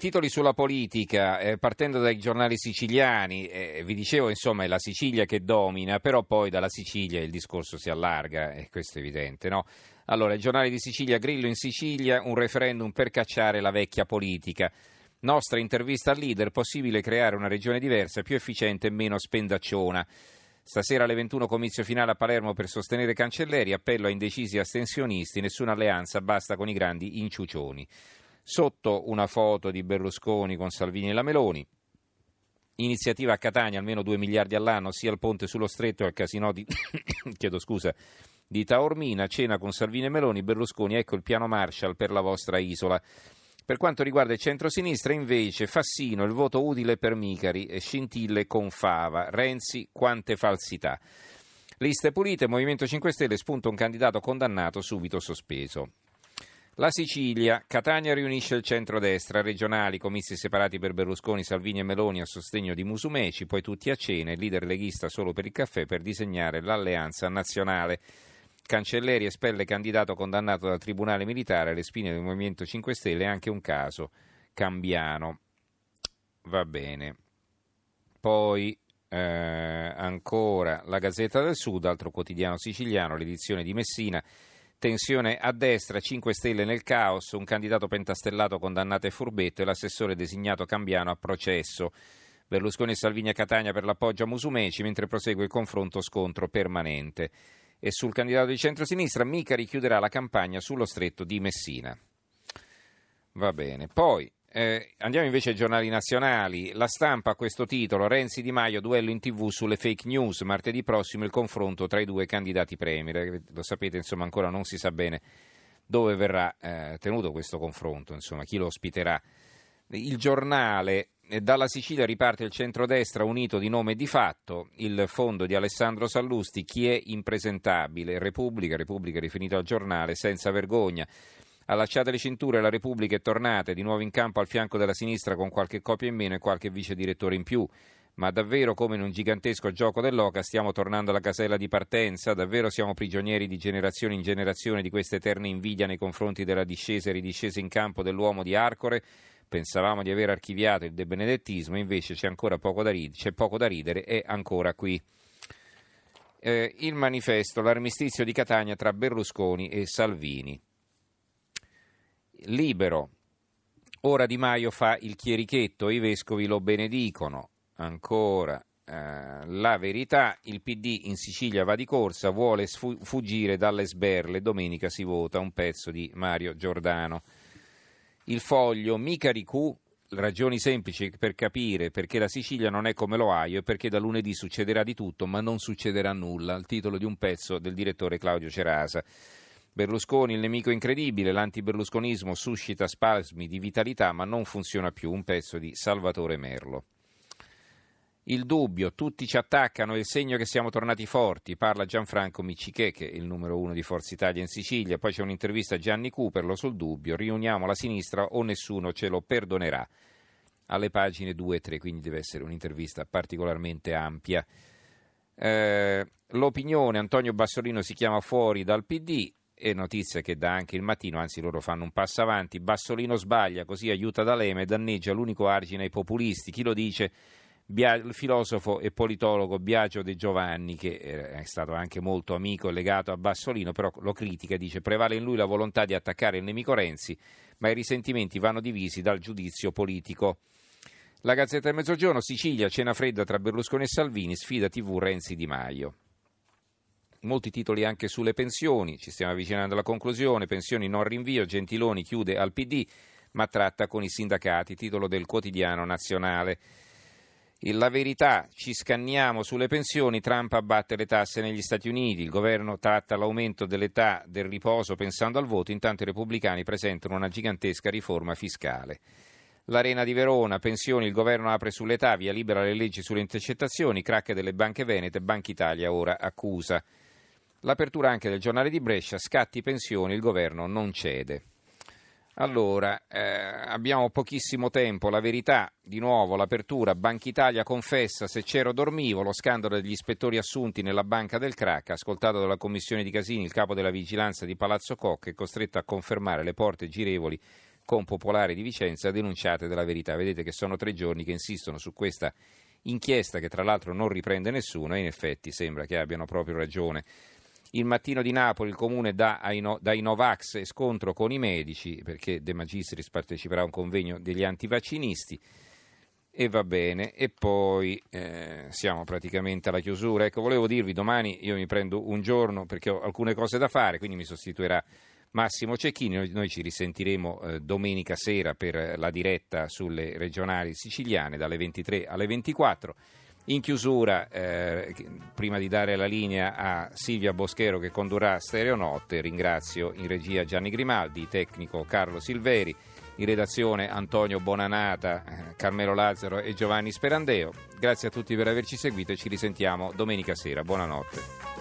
titoli sulla politica, eh, partendo dai giornali siciliani, eh, vi dicevo insomma è la Sicilia che domina, però poi dalla Sicilia il discorso si allarga, e questo è evidente, no? Allora, il giornale di Sicilia, Grillo in Sicilia, un referendum per cacciare la vecchia politica. Nostra intervista al leader, possibile creare una regione diversa, più efficiente e meno spendacciona. Stasera alle 21 comizio finale a Palermo per sostenere Cancelleri, appello a indecisi astensionisti, nessuna alleanza, basta con i grandi inciucioni. Sotto una foto di Berlusconi con Salvini e la Meloni. Iniziativa a Catania, almeno 2 miliardi all'anno, sia al ponte sullo stretto che al casino di, chiedo scusa, di Taormina, cena con Salvini e Meloni, Berlusconi, ecco il piano Marshall per la vostra isola. Per quanto riguarda il centrosinistra, invece, Fassino, il voto utile per Micari, e scintille con Fava, Renzi, quante falsità. Liste pulite, Movimento 5 Stelle spunta un candidato condannato, subito sospeso. La Sicilia, Catania riunisce il centro-destra, regionali, comizi separati per Berlusconi, Salvini e Meloni a sostegno di Musumeci, poi tutti a cena, il leader leghista solo per il caffè per disegnare l'alleanza nazionale. Cancelleri espelle candidato condannato dal Tribunale Militare alle spine del Movimento 5 Stelle, anche un caso cambiano. Va bene. Poi eh, ancora la Gazzetta del Sud, altro quotidiano siciliano, l'edizione di Messina. Tensione a destra, 5 Stelle nel caos, un candidato pentastellato condannato e furbetto e l'assessore designato Cambiano a processo. Berlusconi e Salvini a Catania per l'appoggio a Musumeci, mentre prosegue il confronto scontro permanente. E sul candidato di centrosinistra Mica richiuderà la campagna sullo stretto di Messina. Va bene. Poi eh, andiamo invece ai giornali nazionali. La stampa a questo titolo: Renzi Di Maio, duello in tv sulle fake news. Martedì prossimo il confronto tra i due candidati premier. Eh, lo sapete, insomma, ancora non si sa bene dove verrà eh, tenuto questo confronto, insomma, chi lo ospiterà. Il giornale. Eh, dalla Sicilia riparte il centrodestra unito di nome e di fatto, il fondo di Alessandro Sallusti, chi è impresentabile? Repubblica, Repubblica riferito al giornale, senza vergogna. Allacciate le cinture, la Repubblica è tornata di nuovo in campo al fianco della sinistra con qualche copia in meno e qualche vice direttore in più. Ma davvero come in un gigantesco gioco dell'oca stiamo tornando alla casella di partenza? Davvero siamo prigionieri di generazione in generazione di questa eterna invidia nei confronti della discesa e ridiscesa in campo dell'uomo di Arcore? Pensavamo di aver archiviato il debenedettismo, invece c'è ancora poco da ridere, c'è poco da ridere è ancora qui. Eh, il manifesto, l'armistizio di Catania tra Berlusconi e Salvini libero. Ora Di Maio fa il chierichetto i vescovi lo benedicono. Ancora eh, la verità, il PD in Sicilia va di corsa, vuole sfu- fuggire dalle sberle, domenica si vota un pezzo di Mario Giordano. Il foglio, mica Ricù, ragioni semplici per capire perché la Sicilia non è come l'Ohio e perché da lunedì succederà di tutto ma non succederà nulla, il titolo di un pezzo del direttore Claudio Cerasa. Berlusconi, il nemico incredibile, l'antiberlusconismo suscita spasmi di vitalità ma non funziona più, un pezzo di Salvatore Merlo. Il dubbio, tutti ci attaccano, è il segno che siamo tornati forti, parla Gianfranco Miccichè, che è il numero uno di Forza Italia in Sicilia, poi c'è un'intervista a Gianni Cooperlo sul dubbio, riuniamo la sinistra o nessuno ce lo perdonerà, alle pagine 2 e 3, quindi deve essere un'intervista particolarmente ampia. Eh, l'opinione, Antonio Bassolino si chiama fuori dal PD, e notizia che dà anche il mattino, anzi loro fanno un passo avanti, Bassolino sbaglia, così aiuta D'Alema e danneggia l'unico argine ai populisti, chi lo dice? il filosofo e politologo Biagio De Giovanni, che è stato anche molto amico e legato a Bassolino, però lo critica, dice prevale in lui la volontà di attaccare il nemico Renzi, ma i risentimenti vanno divisi dal giudizio politico. La Gazzetta del Mezzogiorno, Sicilia, cena fredda tra Berlusconi e Salvini, sfida TV Renzi Di Maio molti titoli anche sulle pensioni, ci stiamo avvicinando alla conclusione, pensioni non rinvio, Gentiloni chiude al PD ma tratta con i sindacati, titolo del quotidiano nazionale. La verità, ci scanniamo sulle pensioni, Trump abbatte le tasse negli Stati Uniti, il governo tratta l'aumento dell'età del riposo pensando al voto, intanto i repubblicani presentano una gigantesca riforma fiscale. L'Arena di Verona, pensioni, il governo apre sull'età, via libera le leggi sulle intercettazioni, crack delle banche venete, Banca Italia ora accusa. L'apertura anche del giornale di Brescia, scatti pensioni, il governo non cede. Allora, eh, abbiamo pochissimo tempo, la verità, di nuovo l'apertura, Banca Italia confessa se c'ero dormivo, lo scandalo degli ispettori assunti nella banca del crack, ascoltato dalla commissione di Casini, il capo della vigilanza di Palazzo Koch è costretto a confermare le porte girevoli con Popolare di Vicenza denunciate della verità. Vedete che sono tre giorni che insistono su questa inchiesta che tra l'altro non riprende nessuno e in effetti sembra che abbiano proprio ragione. Il mattino di Napoli il comune dà ai, no, dai Novax e scontro con i medici perché De Magistris parteciperà a un convegno degli antivaccinisti e va bene e poi eh, siamo praticamente alla chiusura. Ecco, volevo dirvi domani io mi prendo un giorno perché ho alcune cose da fare, quindi mi sostituirà Massimo Cecchini. Noi, noi ci risentiremo eh, domenica sera per la diretta sulle regionali siciliane dalle 23 alle 24. In chiusura, eh, prima di dare la linea a Silvia Boschero che condurrà Stereonotte, ringrazio in regia Gianni Grimaldi, tecnico Carlo Silveri, in redazione Antonio Bonanata, eh, Carmelo Lazzaro e Giovanni Sperandeo. Grazie a tutti per averci seguito e ci risentiamo domenica sera. Buonanotte.